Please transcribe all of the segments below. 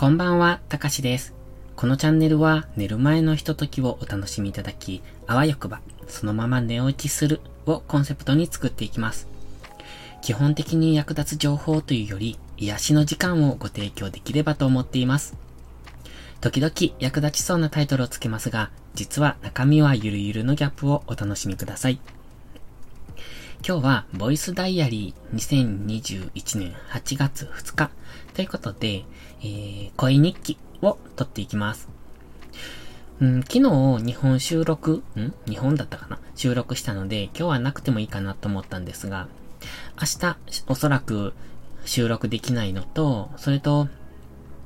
こんばんは、たかしです。このチャンネルは寝る前のひとときをお楽しみいただき、あわよくば、そのまま寝落ちするをコンセプトに作っていきます。基本的に役立つ情報というより、癒しの時間をご提供できればと思っています。時々役立ちそうなタイトルをつけますが、実は中身はゆるゆるのギャップをお楽しみください。今日は、ボイスダイアリー2021年8月2日ということで、えー、恋日記を撮っていきます。うん、昨日、日本収録、ん？日本だったかな？収録したので、今日はなくてもいいかなと思ったんですが、明日、おそらく収録できないのと、それと、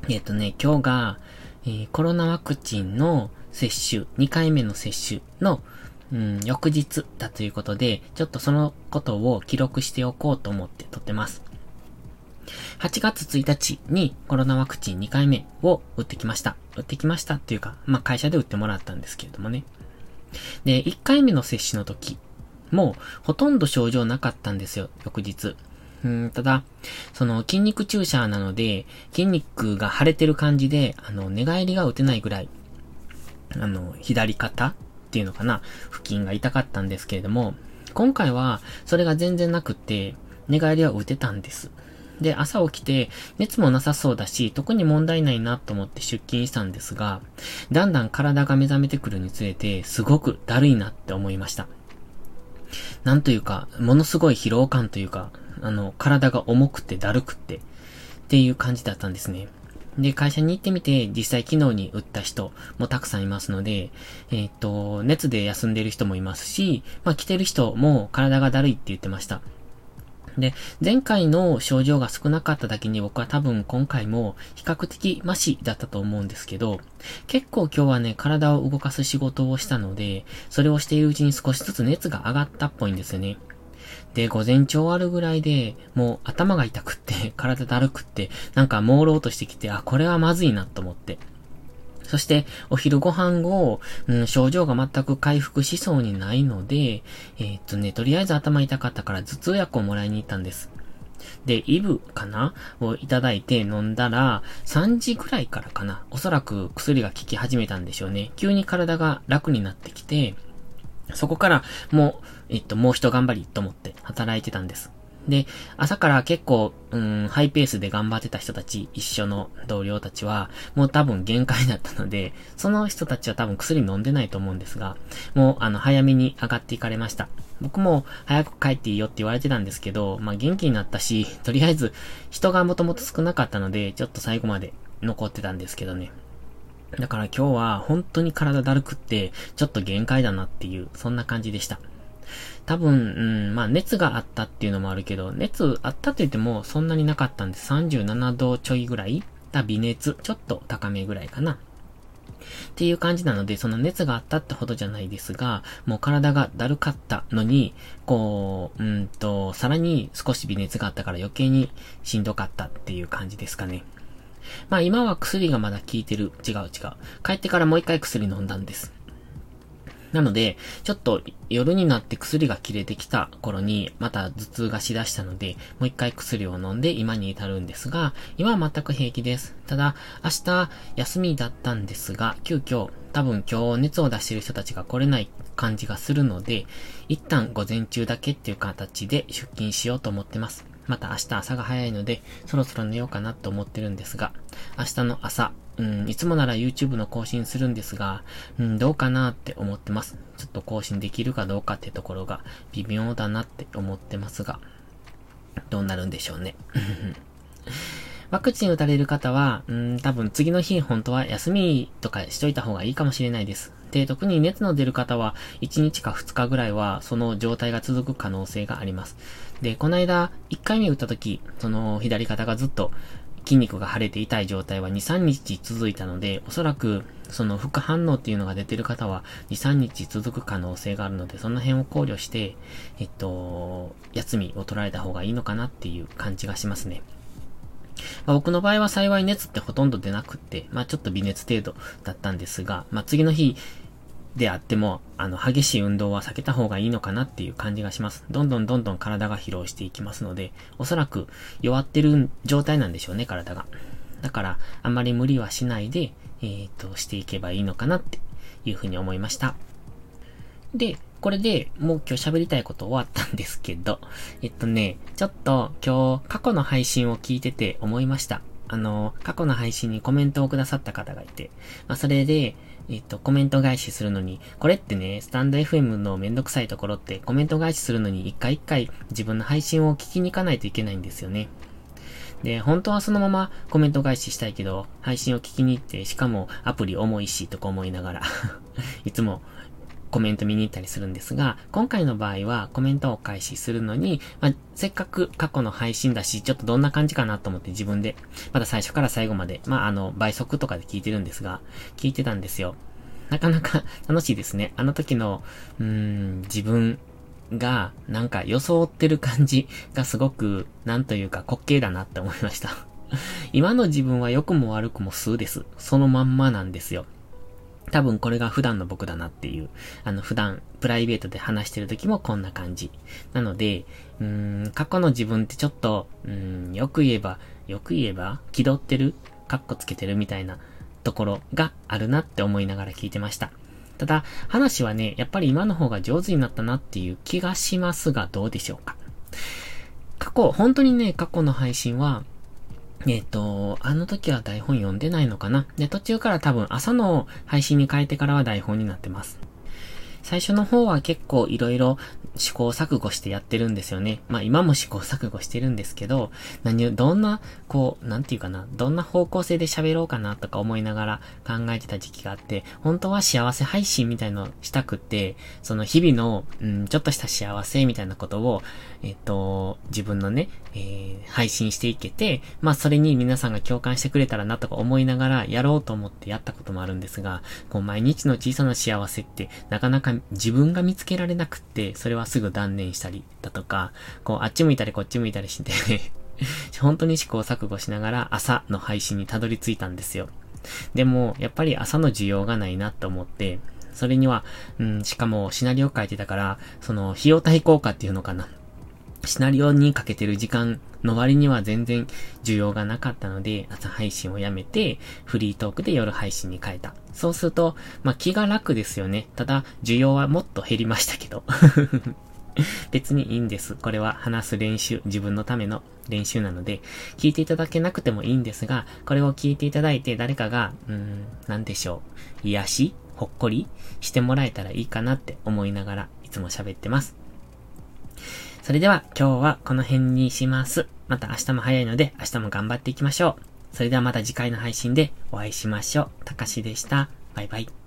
えっ、ー、とね、今日が、えー、コロナワクチンの接種、2回目の接種の、うん、翌日だということで、ちょっとそのことを記録しておこうと思って撮ってます。8月1日にコロナワクチン2回目を打ってきました。打ってきましたっていうか、まあ、会社で打ってもらったんですけれどもね。で、1回目の接種の時もほとんど症状なかったんですよ、翌日。うん、ただ、その筋肉注射なので、筋肉が腫れてる感じで、あの、寝返りが打てないぐらい、あの、左肩っていうのかな、付近が痛かったんですけれども、今回はそれが全然なくって、寝返りは打てたんです。で、朝起きて、熱もなさそうだし、特に問題ないなと思って出勤したんですが、だんだん体が目覚めてくるにつれて、すごくだるいなって思いました。なんというか、ものすごい疲労感というか、あの、体が重くてだるくって、っていう感じだったんですね。で、会社に行ってみて、実際昨日に打った人もたくさんいますので、えっ、と、熱で休んでる人もいますし、まあ来てる人も体がだるいって言ってました。で、前回の症状が少なかっただけに僕は多分今回も比較的マシだったと思うんですけど、結構今日はね、体を動かす仕事をしたので、それをしているうちに少しずつ熱が上がったっぽいんですよね。で、午前中あるぐらいで、もう頭が痛くって、体だるくって、なんか朦朧としてきて、あ、これはまずいなと思って。そして、お昼ご飯後、うん、症状が全く回復しそうにないので、えー、っとね、とりあえず頭痛かったから頭痛薬をもらいに行ったんです。で、イブかな？をいただいて飲んだら、3時ぐらいからかな？おそらく薬が効き始めたんでしょうね。急に体が楽になってきて、そこからもう、えっと、もう一頑張りと思って働いてたんです。で、朝から結構、うん、ハイペースで頑張ってた人たち、一緒の同僚たちは、もう多分限界だったので、その人たちは多分薬飲んでないと思うんですが、もう、あの、早めに上がっていかれました。僕も早く帰っていいよって言われてたんですけど、まあ、元気になったし、とりあえず、人がもともと少なかったので、ちょっと最後まで残ってたんですけどね。だから今日は本当に体だるくって、ちょっと限界だなっていう、そんな感じでした。多分、うん、まあ熱があったっていうのもあるけど、熱あったって言ってもそんなになかったんで37度ちょいぐらい？だ微熱、ちょっと高めぐらいかな。っていう感じなので、その熱があったってほどじゃないですが、もう体がだるかったのに、こう、うんと、さらに少し微熱があったから余計にしんどかったっていう感じですかね。まあ今は薬がまだ効いてる。違う違う。帰ってからもう一回薬飲んだんです。なので、ちょっと夜になって薬が切れてきた頃に、また頭痛がしだしたので、もう一回薬を飲んで今に至るんですが、今は全く平気です。ただ、明日休みだったんですが、急遽、多分今日熱を出してる人たちが来れない感じがするので、一旦午前中だけっていう形で出勤しようと思ってます。また明日朝が早いので、そろそろ寝ようかなと思ってるんですが、明日の朝、うん、いつもなら YouTube の更新するんですが、うん、どうかなって思ってます。ちょっと更新できるかどうかってところが微妙だなって思ってますが、どうなるんでしょうね。ワクチン打たれる方は、うん、多分次の日本当は休みとかしといた方がいいかもしれないです。で、特に熱の出る方は、1日か2日ぐらいは、その状態が続く可能性があります。で、この間、1回目打った時、その左肩がずっと筋肉が腫れて痛い状態は2、3日続いたので、おそらく、その副反応っていうのが出てる方は、2、3日続く可能性があるので、その辺を考慮して、えっと、休みを取られた方がいいのかなっていう感じがしますね。まあ、僕の場合は幸い熱ってほとんど出なくって、まあちょっと微熱程度だったんですが、まあ次の日、であっても、あの、激しい運動は避けた方がいいのかなっていう感じがします。どんどんどんどん体が疲労していきますので、おそらく弱ってる状態なんでしょうね、体が。だから、あんまり無理はしないで、えっ、と、していけばいいのかなっていうふうに思いました。で、これでもう今日喋りたいこと終わったんですけど、えっとね、ちょっと今日過去の配信を聞いてて思いました。あの、過去の配信にコメントをくださった方がいて、まあ、それで、えっと、コメント返しするのに、これってね、スタンド FM のめんどくさいところって、コメント返しするのに一回一回自分の配信を聞きに行かないといけないんですよね。で、本当はそのままコメント返ししたいけど、配信を聞きに行って、しかもアプリ重いし、とか思いながら いつもコメント見に行ったりするんですが、今回の場合はコメントを開始するのに、まあ、せっかく過去の配信だし、ちょっとどんな感じかなと思って自分で、まだ最初から最後まで、まあ、あの、倍速とかで聞いてるんですが、聞いてたんですよ。なかなか楽しいですね。あの時の、うーん、自分が、なんか装ってる感じがすごく、なんというか滑稽だなって思いました今の自分は良くも悪くも数です。そのまんまなんですよ。多分これが普段の僕だなっていう、あの普段プライベートで話してる時もこんな感じ。なので、うーん、過去の自分ってちょっと、うん、よく言えば、よく言えば、気取ってるカッコつけてるみたいなところがあるなって思いながら聞いてました。ただ、話はね、やっぱり今の方が上手になったなっていう気がしますが、どうでしょうか。過去、本当にね、過去の配信は、えっ、ー、と、あの時は台本読んでないのかなで、途中から多分朝の配信に変えてからは台本になってます。最初の方は結構いろいろ試行錯誤してやってるんですよね。まあ今も試行錯誤してるんですけど、何を、どんな、こう、なんていうかな、どんな方向性で喋ろうかなとか思いながら考えてた時期があって、本当は幸せ配信みたいのしたくって、その日々の、うん、ちょっとした幸せみたいなことを、えっ、と、自分のね、えー、配信していけて、まあそれに皆さんが共感してくれたらなとか思いながらやろうと思ってやったこともあるんですが、こう毎日の小さな幸せってなかなか自分が見つけられなくって、それはすぐ断念したりだとか、こう、あっち向いたりこっち向いたりして 本当に試行錯誤しながら朝の配信にたどり着いたんですよ。でも、やっぱり朝の需要がないなと思って、それには、うん、しかもシナリオ書いてたから、その、費用対効果っていうのかな。シナリオにかけてる時間の割には全然需要がなかったので、朝配信をやめて、フリートークで夜配信に変えた。そうすると、まあ、気が楽ですよね。ただ、需要はもっと減りましたけど。別にいいんです。これは話す練習、自分のための練習なので、聞いていただけなくてもいいんですが、これを聞いていただいて誰かが、うーん、なんでしょう、癒し？ほっこり？してもらえたらいいかなって思いながらいつも喋ってます。それでは今日はこの辺にします。また明日も早いので明日も頑張っていきましょう。それではまた次回の配信でお会いしましょう。たかしでした。バイバイ。